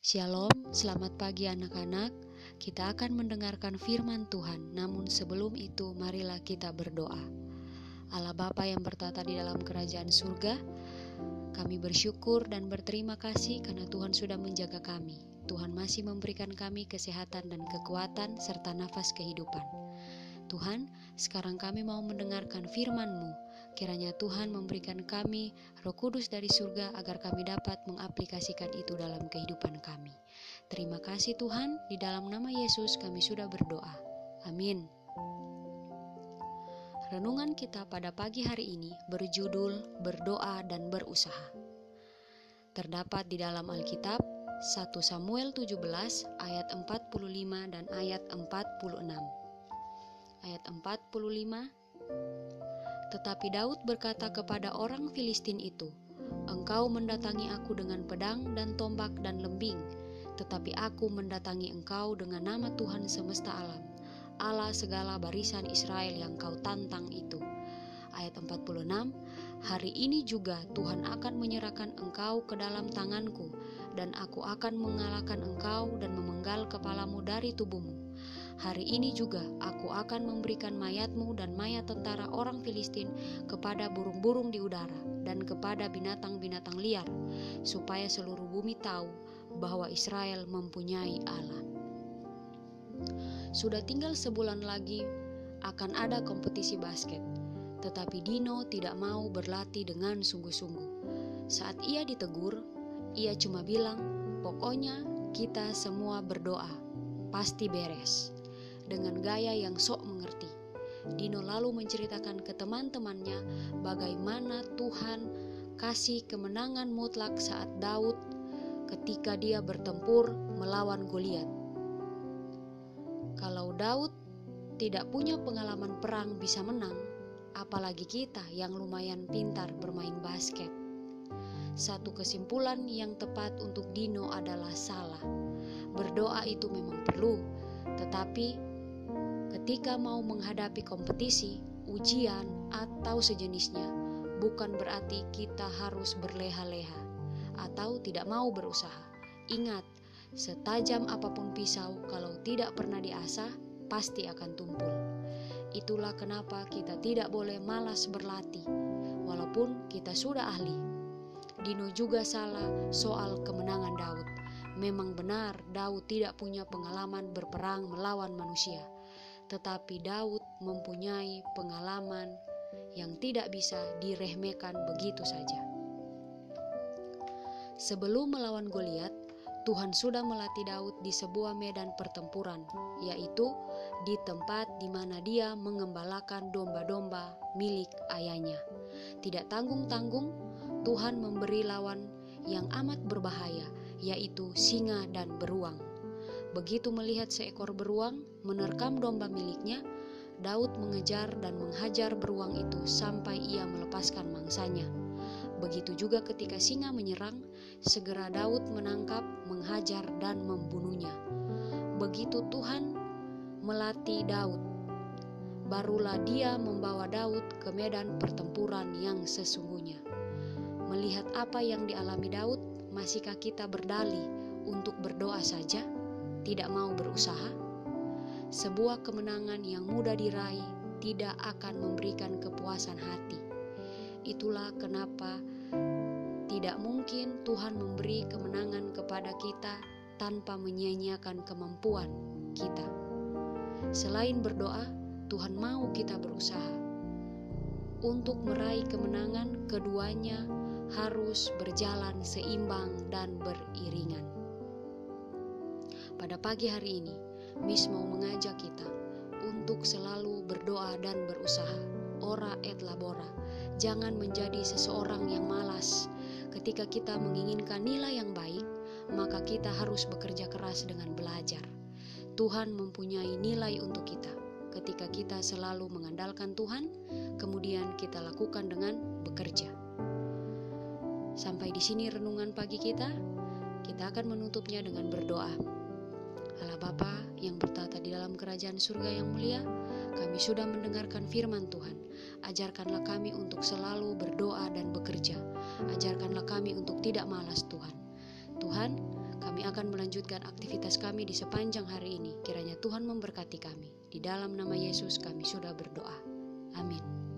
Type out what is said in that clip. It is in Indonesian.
Shalom, selamat pagi anak-anak. Kita akan mendengarkan firman Tuhan, namun sebelum itu marilah kita berdoa. Allah Bapa yang bertata di dalam kerajaan surga, kami bersyukur dan berterima kasih karena Tuhan sudah menjaga kami. Tuhan masih memberikan kami kesehatan dan kekuatan serta nafas kehidupan. Tuhan, sekarang kami mau mendengarkan firman-Mu Kiranya Tuhan memberikan kami Roh Kudus dari surga agar kami dapat mengaplikasikan itu dalam kehidupan kami. Terima kasih Tuhan, di dalam nama Yesus kami sudah berdoa. Amin. Renungan kita pada pagi hari ini berjudul Berdoa dan Berusaha. Terdapat di dalam Alkitab 1 Samuel 17 ayat 45 dan ayat 46. Ayat 45 tetapi Daud berkata kepada orang Filistin itu, Engkau mendatangi aku dengan pedang dan tombak dan lembing, tetapi aku mendatangi engkau dengan nama Tuhan semesta alam, Allah segala barisan Israel yang kau tantang itu. Ayat 46, Hari ini juga Tuhan akan menyerahkan engkau ke dalam tanganku, dan aku akan mengalahkan engkau dan memenggal kepalamu dari tubuhmu Hari ini juga aku akan memberikan mayatmu dan mayat tentara orang Filistin kepada burung-burung di udara dan kepada binatang-binatang liar, supaya seluruh bumi tahu bahwa Israel mempunyai Allah. Sudah tinggal sebulan lagi akan ada kompetisi basket, tetapi Dino tidak mau berlatih dengan sungguh-sungguh. Saat ia ditegur, ia cuma bilang, "Pokoknya kita semua berdoa, pasti beres." Dengan gaya yang sok mengerti. Dino lalu menceritakan ke teman-temannya bagaimana Tuhan kasih kemenangan mutlak saat Daud ketika dia bertempur melawan Goliat. Kalau Daud tidak punya pengalaman perang bisa menang, apalagi kita yang lumayan pintar bermain basket. Satu kesimpulan yang tepat untuk Dino adalah salah. Berdoa itu memang perlu, tetapi ketika mau menghadapi kompetisi, ujian, atau sejenisnya, bukan berarti kita harus berleha-leha atau tidak mau berusaha. Ingat, setajam apa pun pisau, kalau tidak pernah diasah, pasti akan tumpul. Itulah kenapa kita tidak boleh malas berlatih, walaupun kita sudah ahli. Dino juga salah soal kemenangan Daud. Memang benar, Daud tidak punya pengalaman berperang melawan manusia tetapi Daud mempunyai pengalaman yang tidak bisa diremehkan begitu saja. Sebelum melawan Goliat, Tuhan sudah melatih Daud di sebuah medan pertempuran, yaitu di tempat di mana dia mengembalakan domba-domba milik ayahnya. Tidak tanggung-tanggung, Tuhan memberi lawan yang amat berbahaya, yaitu singa dan beruang. Begitu melihat seekor beruang menerkam domba miliknya, Daud mengejar dan menghajar beruang itu sampai ia melepaskan mangsanya. Begitu juga ketika singa menyerang, segera Daud menangkap, menghajar, dan membunuhnya. Begitu Tuhan melatih Daud, barulah dia membawa Daud ke medan pertempuran yang sesungguhnya. Melihat apa yang dialami Daud, masihkah kita berdalih untuk berdoa saja? Tidak mau berusaha, sebuah kemenangan yang mudah diraih tidak akan memberikan kepuasan hati. Itulah kenapa tidak mungkin Tuhan memberi kemenangan kepada kita tanpa menyia-nyiakan kemampuan kita. Selain berdoa, Tuhan mau kita berusaha. Untuk meraih kemenangan, keduanya harus berjalan seimbang dan beriringan. Pada pagi hari ini, Miss mau mengajak kita untuk selalu berdoa dan berusaha. Ora et labora. Jangan menjadi seseorang yang malas. Ketika kita menginginkan nilai yang baik, maka kita harus bekerja keras dengan belajar. Tuhan mempunyai nilai untuk kita. Ketika kita selalu mengandalkan Tuhan, kemudian kita lakukan dengan bekerja. Sampai di sini renungan pagi kita. Kita akan menutupnya dengan berdoa. Allah Bapa yang bertata di dalam kerajaan surga yang mulia, kami sudah mendengarkan firman Tuhan. Ajarkanlah kami untuk selalu berdoa dan bekerja. Ajarkanlah kami untuk tidak malas Tuhan. Tuhan, kami akan melanjutkan aktivitas kami di sepanjang hari ini. Kiranya Tuhan memberkati kami. Di dalam nama Yesus kami sudah berdoa. Amin.